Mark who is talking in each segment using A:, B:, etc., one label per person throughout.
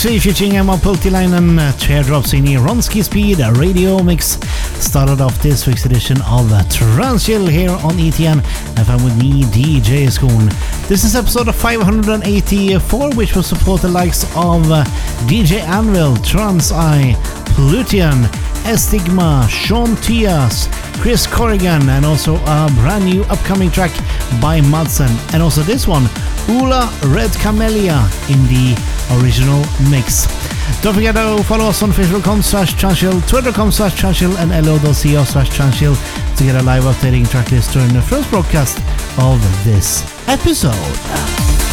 A: Dixie featuring Emma Pultilainen, Teardrops in Ronski Speed a Radio Mix started off this week's edition of Transchill here on ETN FM with me, DJ Skoon. This is episode 584, which will support the likes of uh, DJ Anvil, Tranceye, Plutian, Estigma, Sean Tyas, Chris Corrigan, and also a brand new upcoming track by Madsen. And also this one, Ula Red Camellia in the original mix. Don't forget to follow us on facebook.com slash transchill, twitter.com slash transchill, and lo.co slash transchill to get a live updating track list during the first broadcast of this episode.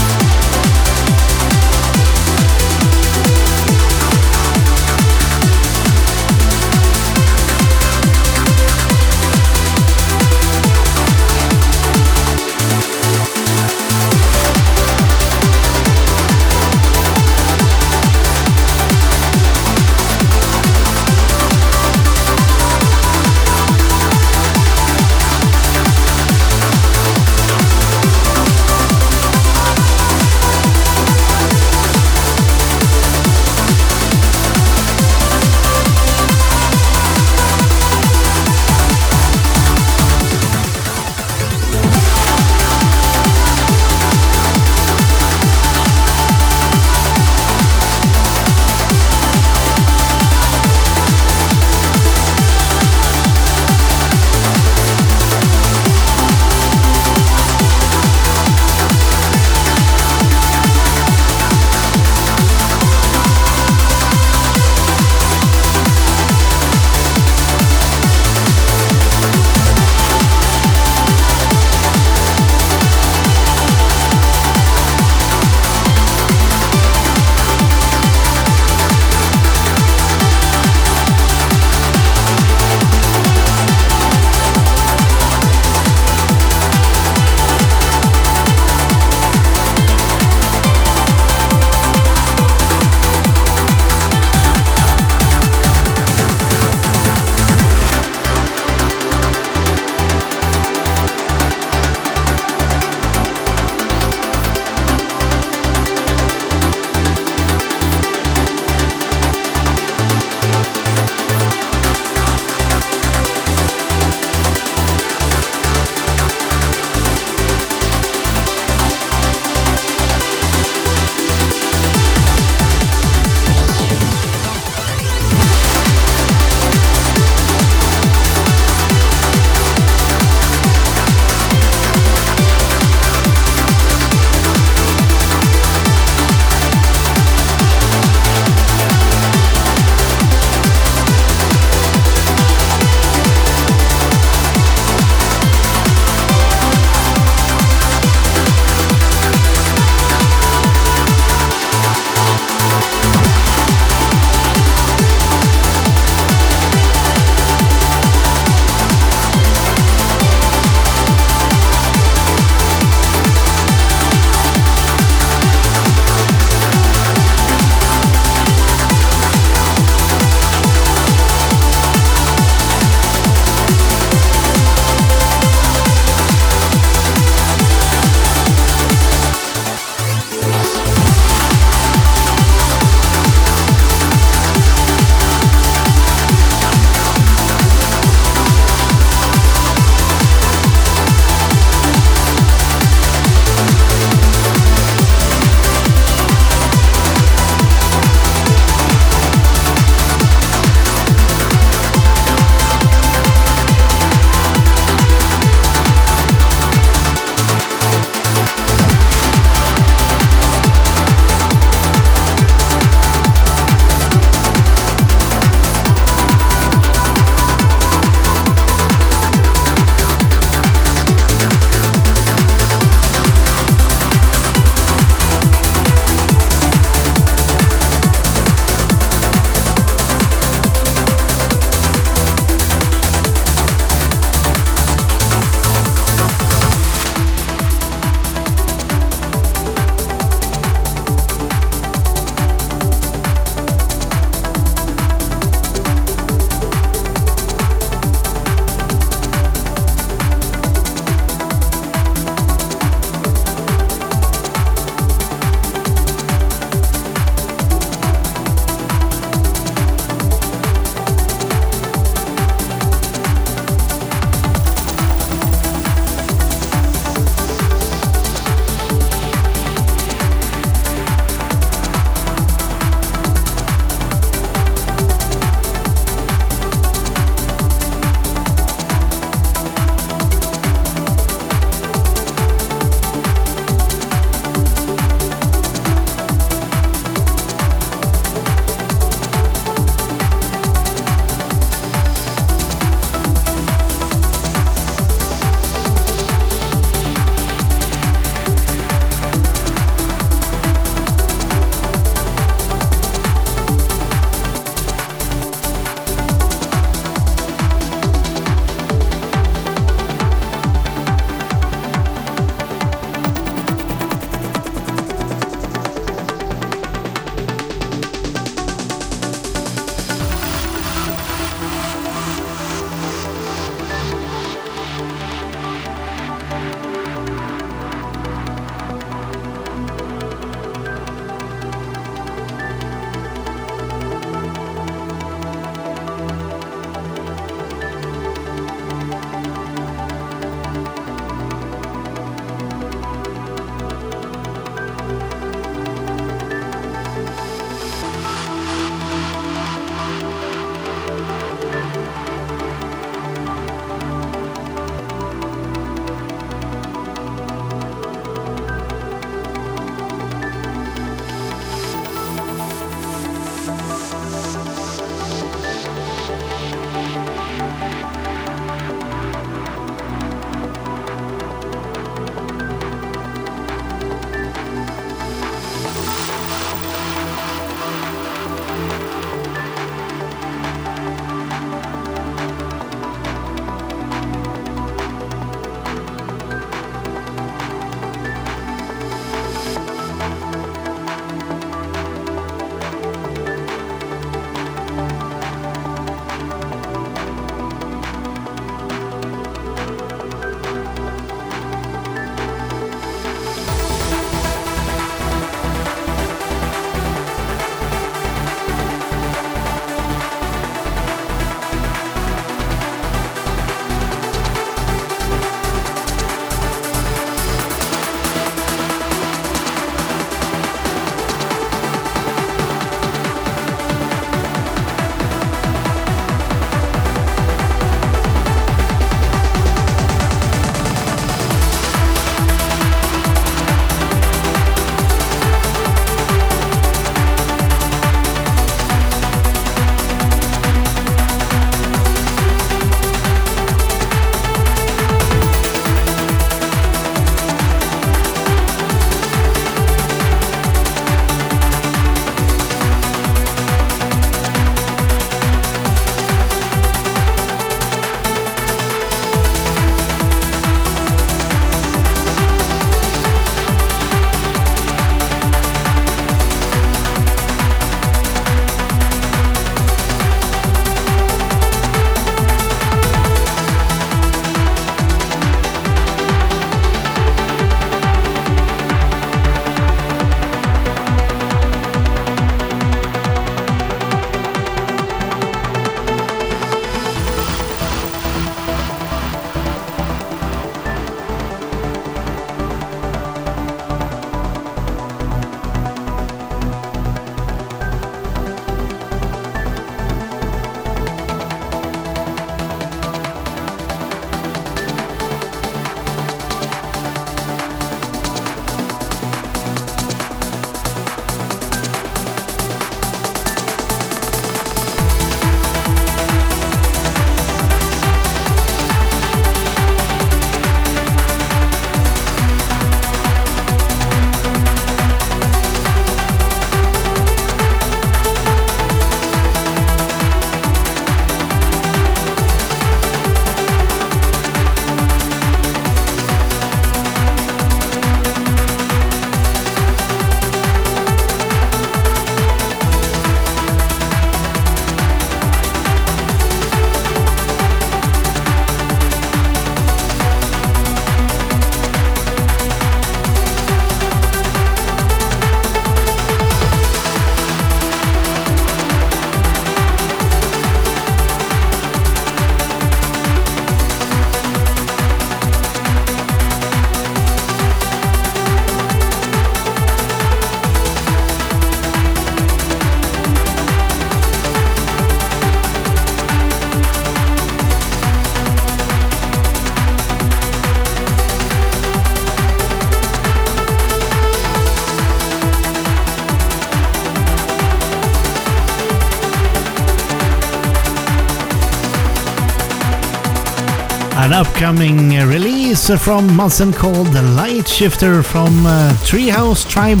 A: Upcoming release from Madsen called The Light Shifter from uh, Treehouse Tribe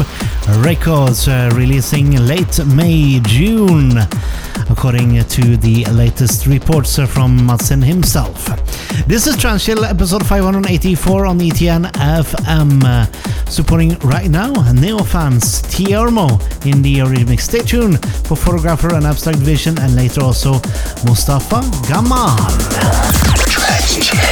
A: Records, uh, releasing late May, June, according to the latest reports from Madsen himself. This is Transchill episode 584 on ETN FM. Uh, supporting right now Neofans Tiermo in the remix. Stay tuned for Photographer and Abstract Vision and later also Mustafa Gamal. Karim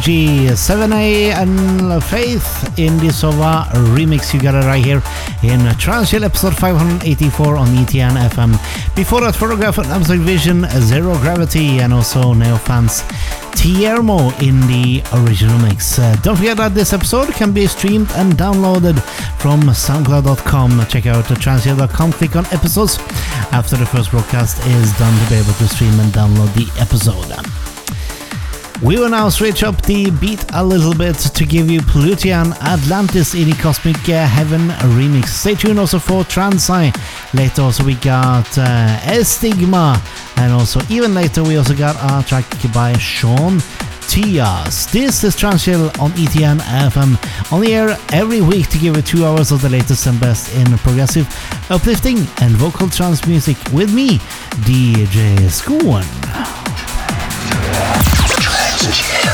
A: Raji, 7A, and Faith in the Sova remix. You got it right here in Trancechill episode 584 on ETN FM. Before that, Photograph and Absolute Vision, Zero Gravity, and also Neo Fans Tiermo in the original mix. Uh, don't forget that this episode can be streamed and downloaded from SoundCloud.com. Check out trancechill.com, click on episodes after the first broadcast is done to be able to stream and download the episode. We will now switch up the beat a little bit to give you Plutian Atlantis in the Cosmic Heaven remix. Stay tuned also for Tranceye. Later also we got uh, Estigma and also even later we also got a track by Sean Tyas. This is Trancechill on ETN FM on the air every week to give you two hours of the latest and best in progressive, uplifting and vocal trance music with me, DJ Skoon.
B: Will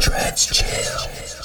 B: Trancechill.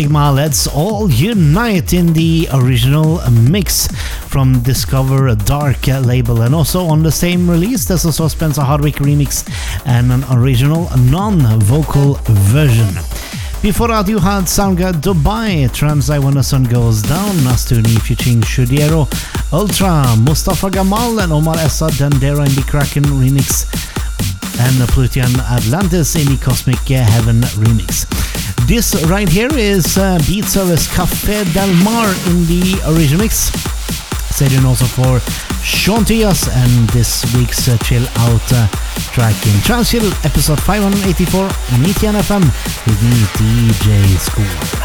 A: Estigma, let's all unite in the original mix from Discover Dark label, and also on the same release, there's also a Spencer Hardwick remix and an original non-vocal version. Before that, you had Sanga Dubai, Tranceye Wanna Sun Goes Down, Nastuni featuring Shudiero, Ultra, Mustafa Gamal, and Omar Essad, Dandera in the Kraken remix, and the Plutian Atlantis in the Cosmic Heaven remix. This right here is uh, Beat Service Café Del Mar in the original mix. Said in also for Sean Tyas and this week's uh, Chill Out uh, track in Trancechill episode 584 on ETN FM with me, DJ School.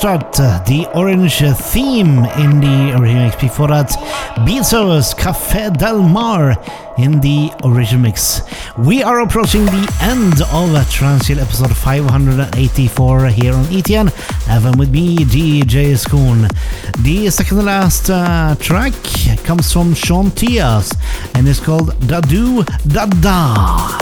A: Start the orange theme in the original remix. Before that, Bezos Cafe Del Mar in the original mix. We are approaching the end of Trancechill episode 584 here on ETN. Having with me, DJ Schoon. The second to last uh, track comes from Sean Tyas and it's called Dadu Dada.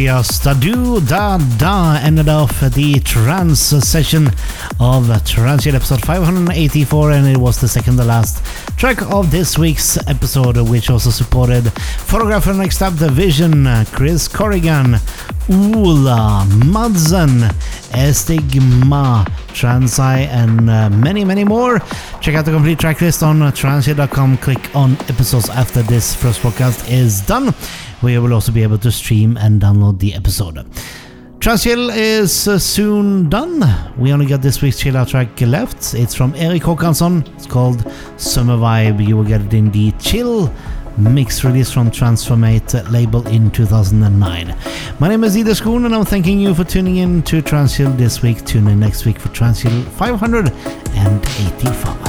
A: Shantia Stadu Da Da ended off the trance session of Trancechill episode 584 and it was the second to last track of this week's episode which also supported photographer next up the vision Chris Corrigan Ula Madsen Estigma Tranceye and uh, many many more. Check out the complete track list on trancechill.com click on episodes after this first podcast is done where you will also be able to stream and download the episode. Trancechill is uh, soon done. We only got this week's chill out track left. It's from Eric Håkansson. It's called Summer Vibe. You will get it in the chill mix release from Transformate label in 2009. My name is Ida Skoon and I'm thanking you for tuning in to Trancechill this week. Tune in next week for Trancechill 585.